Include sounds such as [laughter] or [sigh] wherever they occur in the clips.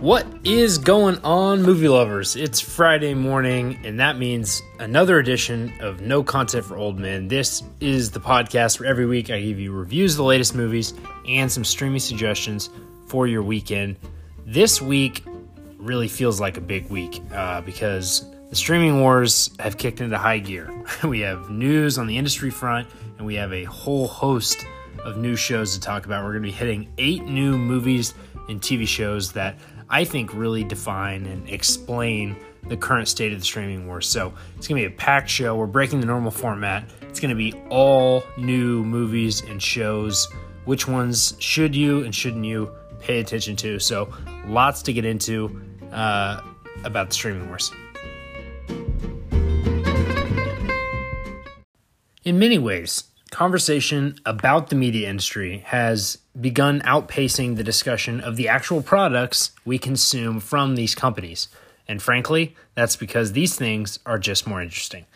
What is going on, movie lovers? It's Friday morning, and that means another edition of No Content for Old Men. This is the podcast where every week I give you reviews of the latest movies and some streaming suggestions for your weekend. This week really feels like a big week uh, because the streaming wars have kicked into high gear. [laughs] we have news on the industry front, and we have a whole host of new shows to talk about. We're going to be hitting eight new movies and TV shows that I think really define and explain the current state of the streaming wars. So it's going to be a packed show. We're breaking the normal format. It's going to be all new movies and shows. Which ones should you and shouldn't you pay attention to? So lots to get into uh, about the streaming wars. In many ways, conversation about the media industry has begun outpacing the discussion of the actual products we consume from these companies. And frankly, that's because these things are just more interesting.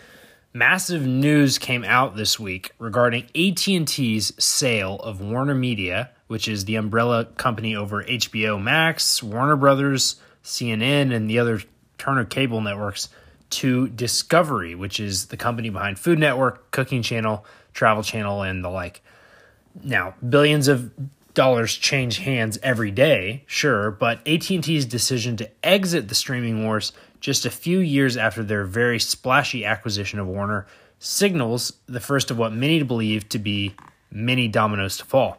Massive news came out this week regarding AT&T's sale of Warner Media, which is the umbrella company over HBO Max, Warner Brothers, CNN, and the other Turner cable networks to Discovery, which is the company behind Food Network, Cooking Channel, Travel Channel, and the like. Now, billions of dollars change hands every day, sure, but AT&T's decision to exit the streaming wars just a few years after their very splashy acquisition of Warner signals the first of what many believe to be many dominoes to fall.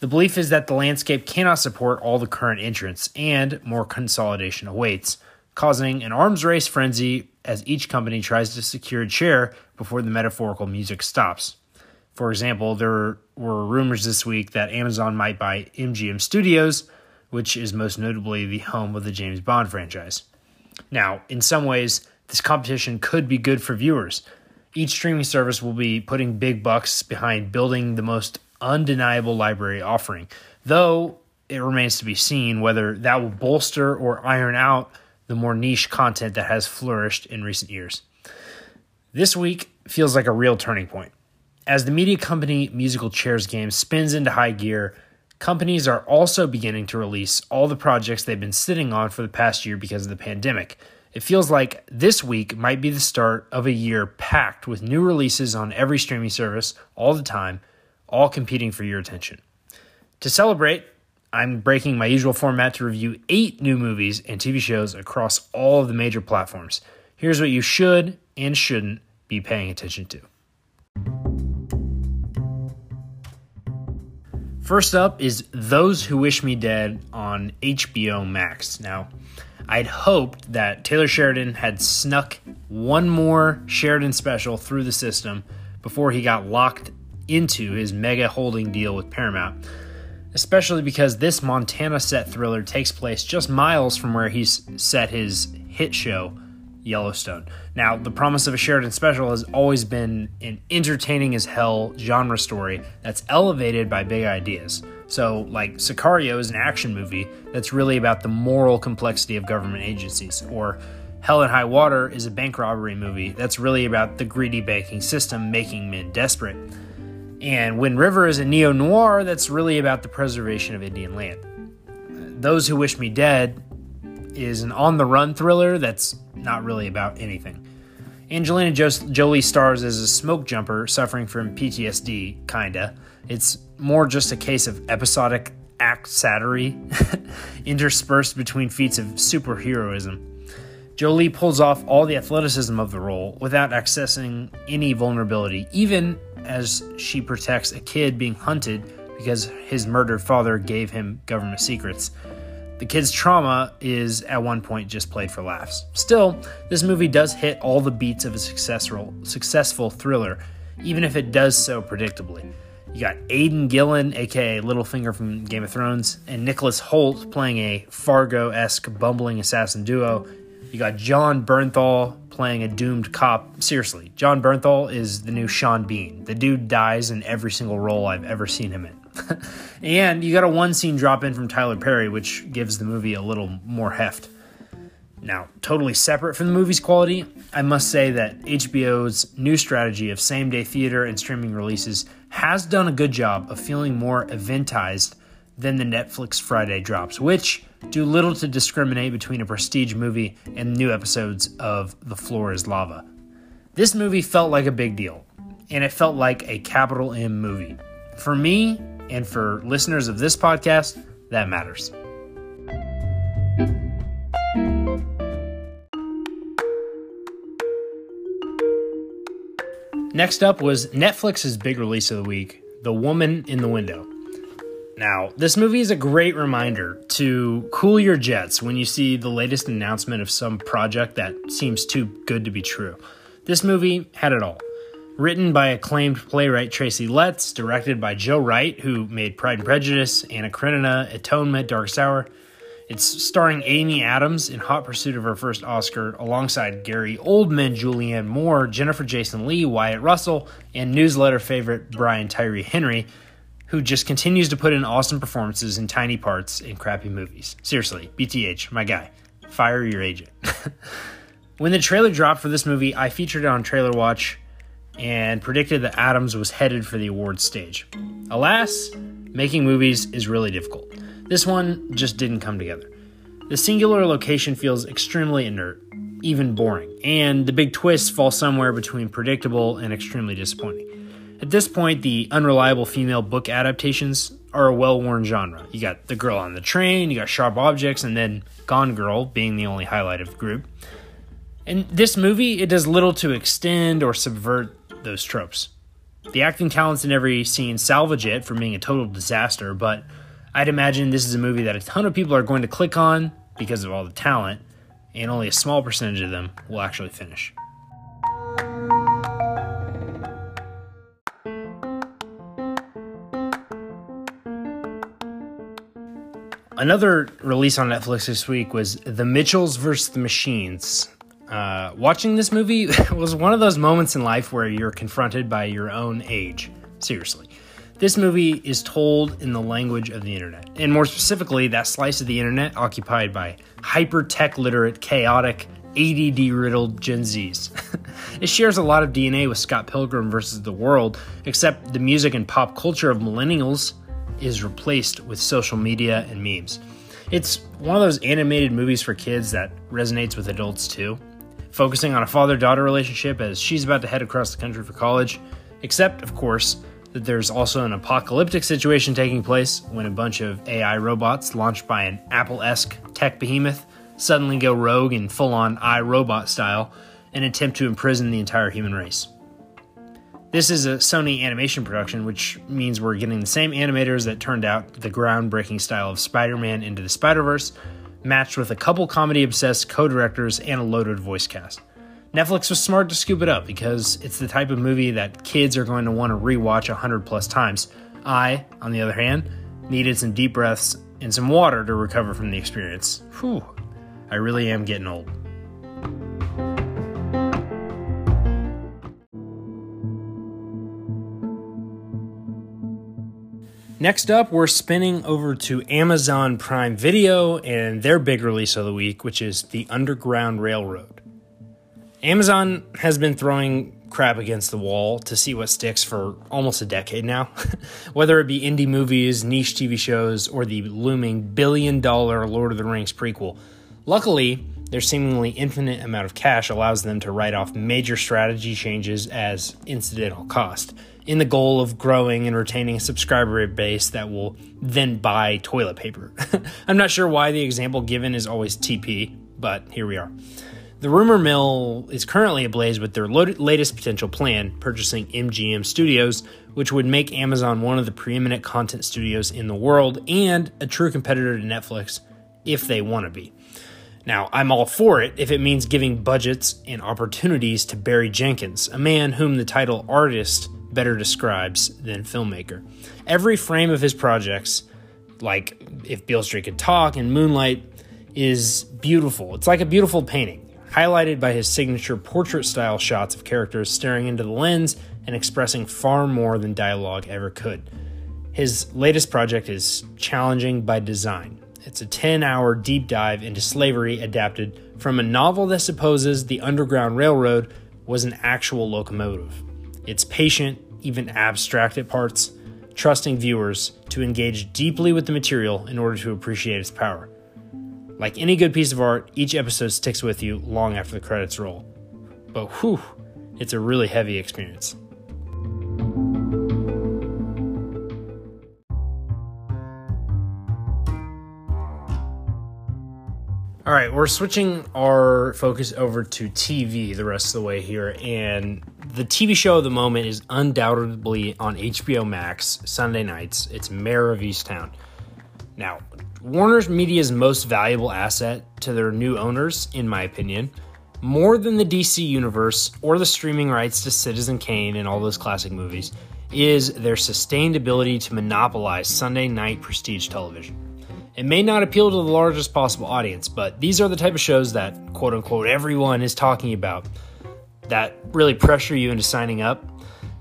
The belief is that the landscape cannot support all the current entrants and more consolidation awaits, causing an arms race frenzy as each company tries to secure a chair before the metaphorical music stops. For example, there were rumors this week that Amazon might buy MGM Studios, which is most notably the home of the James Bond franchise. Now, in some ways, this competition could be good for viewers. Each streaming service will be putting big bucks behind building the most undeniable library offering, though it remains to be seen whether that will bolster or iron out the more niche content that has flourished in recent years. This week feels like a real turning point. As the media company musical chairs game spins into high gear, companies are also beginning to release all the projects they've been sitting on for the past year because of the pandemic. It feels like this week might be the start of a year packed with new releases on every streaming service all the time, all competing for your attention. To celebrate, I'm breaking my usual format to review eight new movies and TV shows across all of the major platforms. Here's what you should and shouldn't be paying attention to. First up is Those Who Wish Me Dead on HBO Max. Now, I'd hoped that Taylor Sheridan had snuck one more Sheridan special through the system before he got locked into his mega holding deal with Paramount, especially because this Montana set thriller takes place just miles from where he's set his hit show Yellowstone. Now, the promise of a Sheridan special has always been an entertaining as hell genre story that's elevated by big ideas. So, like Sicario is an action movie that's really about the moral complexity of government agencies, or Hell and High Water is a bank robbery movie that's really about the greedy banking system making men desperate. And Wind River is a neo noir that's really about the preservation of Indian land. Those Who Wish Me Dead is an on the run thriller that's not really about anything. Angelina Jolie stars as a smoke jumper suffering from PTSD, kinda. It's more just a case of episodic act satire [laughs] interspersed between feats of superheroism. Jolie pulls off all the athleticism of the role without accessing any vulnerability, even as she protects a kid being hunted because his murdered father gave him government secrets. The kid's trauma is at one point just played for laughs. Still, this movie does hit all the beats of a successful successful thriller, even if it does so predictably. You got Aidan Gillen, aka Littlefinger from Game of Thrones, and Nicholas Hoult playing a Fargo-esque bumbling assassin duo. You got Jon Bernthal playing a doomed cop. Seriously, Jon Bernthal is the new Sean Bean. The dude dies in every single role I've ever seen him in. [laughs] and you got a one scene drop in from Tyler Perry, which gives the movie a little more heft. Now, totally separate from the movie's quality, I must say that HBO's new strategy of same day theater and streaming releases has done a good job of feeling more eventized than the Netflix Friday drops, which, do little to discriminate between a prestige movie and new episodes of The Floor is Lava. This movie felt like a big deal, and it felt like a capital M movie. For me, and for listeners of this podcast, that matters. Next up was Netflix's big release of the week, The Woman in the Window. Now, this movie is a great reminder to cool your jets when you see the latest announcement of some project that seems too good to be true. This movie had it all. Written by acclaimed playwright Tracy Letts, directed by Joe Wright, who made Pride and Prejudice, Anna Karenina, Atonement, Dark Hour. It's starring Amy Adams in hot pursuit of her first Oscar, alongside Gary Oldman, Julianne Moore, Jennifer Jason Leigh, Wyatt Russell, and newsletter favorite Brian Tyree Henry, who just continues to put in awesome performances in tiny parts in crappy movies. Seriously, BTH, my guy. Fire your agent. [laughs] when the trailer dropped for this movie, I featured it on Trailer Watch and predicted that Adams was headed for the awards stage. Alas, making movies is really difficult. This one just didn't come together. The singular location feels extremely inert, even boring, and the big twists fall somewhere between predictable and extremely disappointing. At this point, the unreliable female book adaptations are a well worn genre. You got The Girl on the Train, you got Sharp Objects, and then Gone Girl being the only highlight of the group. In this movie, it does little to extend or subvert those tropes. The acting talents in every scene salvage it from being a total disaster, but I'd imagine this is a movie that a ton of people are going to click on because of all the talent, and only a small percentage of them will actually finish. Another release on Netflix this week was The Mitchells vs. the Machines, uh, watching this movie [laughs] was one of those moments in life where you're confronted by your own age. Seriously. This movie is told in the language of the internet, and more specifically, that slice of the internet occupied by hyper tech literate, chaotic, ADD riddled Gen Zs. [laughs] it shares a lot of DNA with Scott Pilgrim versus the World, except the music and pop culture of millennials is replaced with social media and memes. It's one of those animated movies for kids that resonates with adults too focusing on a father daughter relationship as she's about to head across the country for college. Except, of course, that there's also an apocalyptic situation taking place when a bunch of AI robots launched by an Apple esque tech behemoth suddenly go rogue in full on iRobot style and attempt to imprison the entire human race. This is a Sony animation production, which means we're getting the same animators that turned out the groundbreaking style of Spider Man into the Spider Verse, matched with a couple comedy obsessed co directors and a loaded voice cast. Netflix was smart to scoop it up because it's the type of movie that kids are going to want to rewatch 100 plus times. I, on the other hand, needed some deep breaths and some water to recover from the experience. Whew, I really am getting old. Next up, we're spinning over to Amazon Prime Video and their big release of the week, which is The Underground Railroad. Amazon has been throwing crap against the wall to see what sticks for almost a decade now. [laughs] Whether it be indie movies, niche TV shows, or the looming billion dollar Lord of the Rings prequel. Luckily, their seemingly infinite amount of cash allows them to write off major strategy changes as incidental cost in the goal of growing and retaining a subscriber base that will then buy toilet paper. [laughs] I'm not sure why the example given is always TP, but here we are. The rumor mill is currently ablaze with their latest potential plan, purchasing MGM Studios, which would make Amazon one of the preeminent content studios in the world and a true competitor to Netflix if they want to be. Now, I'm all for it if it means giving budgets and opportunities to Barry Jenkins, a man whom the title artist better describes than filmmaker. Every frame of his projects, like If Beale Street Could Talk and Moonlight, is beautiful. It's like a beautiful painting, highlighted by his signature portrait style shots of characters staring into the lens and expressing far more than dialogue ever could. His latest project is challenging by design. It's a 10 hour deep dive into slavery adapted from a novel that supposes the Underground Railroad was an actual locomotive. It's patient, even abstract at parts, trusting viewers to engage deeply with the material in order to appreciate its power. Like any good piece of art, each episode sticks with you long after the credits roll. But whew, it's a really heavy experience. All right, we're switching our focus over to TV the rest of the way here. And the TV show of the moment is undoubtedly on HBO Max Sunday nights. It's Mare of Easttown. Now, Warner's Media's most valuable asset to their new owners, in my opinion, more than the DC universe or the streaming rights to Citizen Kane and all those classic movies, is their sustained ability to monopolize Sunday night prestige television. It may not appeal to the largest possible audience, but these are the type of shows that, quote unquote, everyone is talking about that really pressure you into signing up.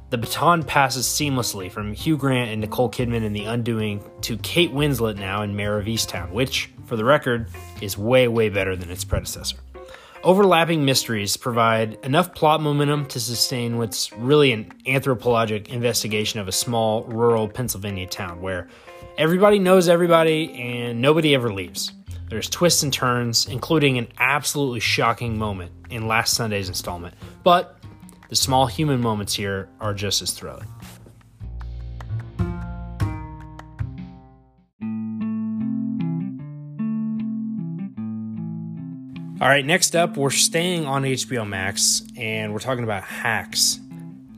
The baton passes seamlessly from Hugh Grant and Nicole Kidman in The Undoing to Kate Winslet now in Mare of Easttown, which, for the record, is way, way better than its predecessor. Overlapping mysteries provide enough plot momentum to sustain what's really an anthropologic investigation of a small rural Pennsylvania town where Everybody knows everybody, and nobody ever leaves. There's twists and turns, including an absolutely shocking moment in last Sunday's installment. But the small human moments here are just as thrilling. All right, next up, we're staying on HBO Max and we're talking about Hacks.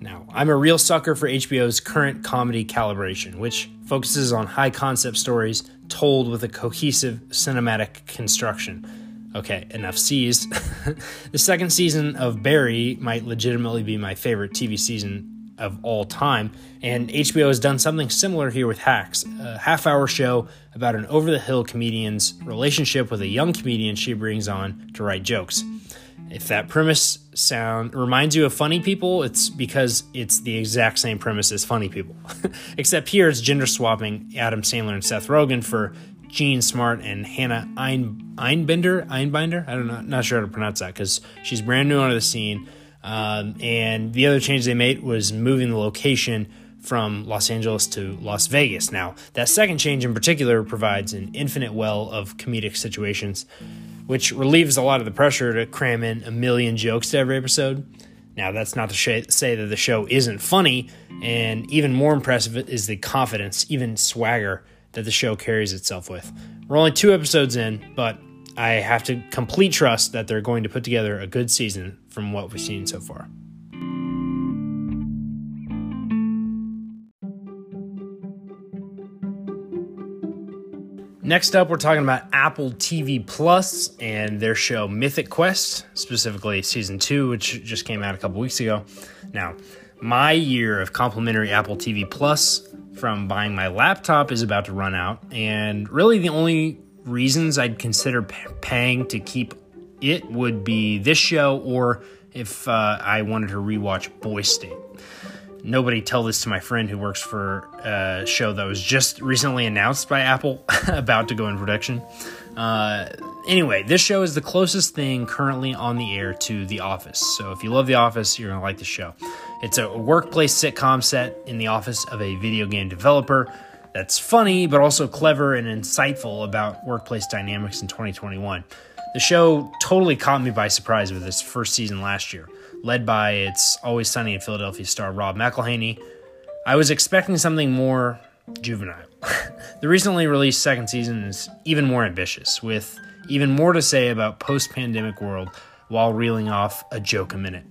Now, I'm a real sucker for HBO's current comedy calibration, which focuses on high concept stories told with a cohesive cinematic construction. Okay, enough C's. [laughs] the second season of Barry might legitimately be my favorite TV season of all time, and HBO has done something similar here with Hacks, a half hour show about an over the hill comedian's relationship with a young comedian she brings on to write jokes. If that premise sound reminds you of funny people, it's because it's the exact same premise as funny people. [laughs] Except here it's gender swapping Adam Sandler and Seth Rogen for Jean Smart and Hannah Ein, Einbinder. Einbinder? I don't know, not sure how to pronounce that because she's brand new onto the scene. Um, and the other change they made was moving the location from Los Angeles to Las Vegas. Now, that second change in particular provides an infinite well of comedic situations which relieves a lot of the pressure to cram in a million jokes to every episode. Now, that's not to sh- say that the show isn't funny, and even more impressive is the confidence, even swagger, that the show carries itself with. We're only two episodes in, but I have to complete trust that they're going to put together a good season from what we've seen so far. Next up, we're talking about Apple TV Plus and their show Mythic Quest, specifically season two, which just came out a couple weeks ago. Now, my year of complimentary Apple TV Plus from buying my laptop is about to run out, and really the only reasons I'd consider paying to keep it would be this show or if uh, I wanted to rewatch Boy State nobody tell this to my friend who works for a show that was just recently announced by Apple, [laughs] about to go in production. Uh, anyway, this show is the closest thing currently on the air to The Office. So if you love The Office, you're going to like the show. It's a workplace sitcom set in the office of a video game developer that's funny, but also clever and insightful about workplace dynamics in 2021. The show totally caught me by surprise with its first season last year led by its Always Sunny in Philadelphia star Rob McElhenney. I was expecting something more juvenile. [laughs] the recently released second season is even more ambitious, with even more to say about post-pandemic world while reeling off a joke a minute.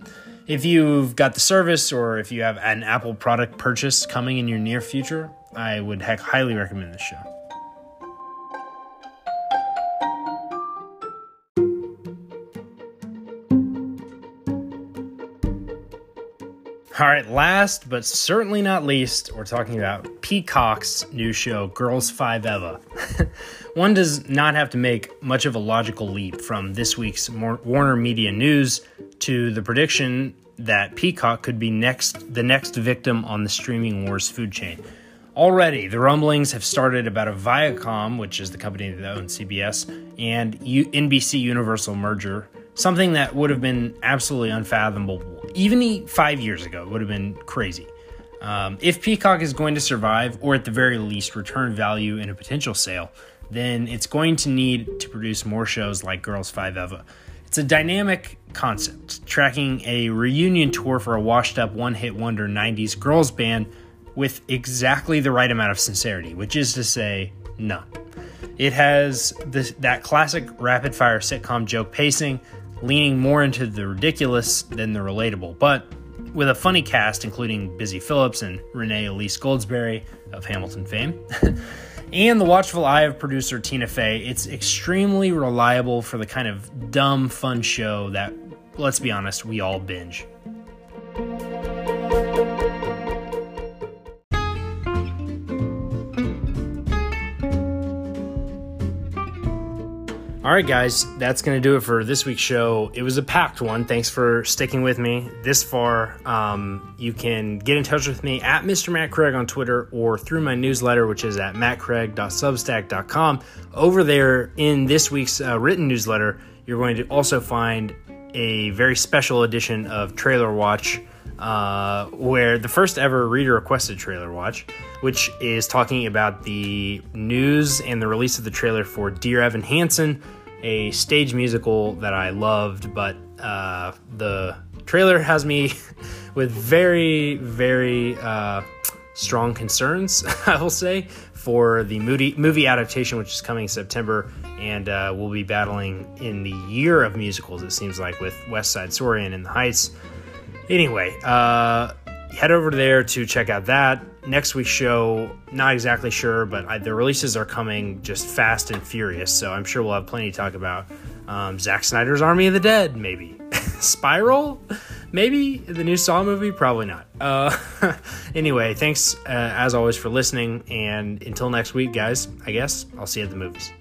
If you've got the service or if you have an Apple product purchase coming in your near future, I would heck highly recommend this show. All right, last but certainly not least, we're talking about Peacock's new show, Girls Five Eva. [laughs] One does not have to make much of a logical leap from this week's Warner Media News to the prediction that Peacock could be next the next victim on the streaming wars food chain. Already, the rumblings have started about a Viacom, which is the company that owns CBS, and NBC Universal merger something that would have been absolutely unfathomable even five years ago would have been crazy um, if peacock is going to survive or at the very least return value in a potential sale then it's going to need to produce more shows like Girls 5 Eva. It's a dynamic concept, tracking a reunion tour for a washed up one hit wonder 90s girls band with exactly the right amount of sincerity, which is to say, none. It has this, that classic rapid fire sitcom joke pacing, leaning more into the ridiculous than the relatable, but with a funny cast including Busy Phillips and Renee Elise Goldsberry of Hamilton fame. [laughs] and the watchful eye of producer Tina Fey, it's extremely reliable for the kind of dumb, fun show that, let's be honest, we all binge. All right, guys, that's going to do it for this week's show. It was a packed one. Thanks for sticking with me this far. Um, you can get in touch with me at Mr. Matt Craig on Twitter or through my newsletter, which is at mattcraig.substack.com. Over there in this week's uh, written newsletter, you're going to also find a very special edition of Trailer Watch. Uh, where the first ever reader requested trailer watch, which is talking about the news and the release of the trailer for Dear Evan Hansen, a stage musical that I loved, but uh, the trailer has me [laughs] with very, very uh, strong concerns, [laughs] I will say, for the movie, adaptation, which is coming September, and uh, we'll be battling in the year of musicals, it seems like, with West Side Story and In the Heights. Anyway, uh, head over there to check out that. Next week's show, not exactly sure, but I, the releases are coming just fast and furious, so I'm sure we'll have plenty to talk about. Um, Zack Snyder's Army of the Dead, maybe. [laughs] Spiral, maybe. The new Saw movie, probably not. Uh, [laughs] anyway, thanks uh, as always for listening, and until next week, guys, I guess I'll see you at the movies.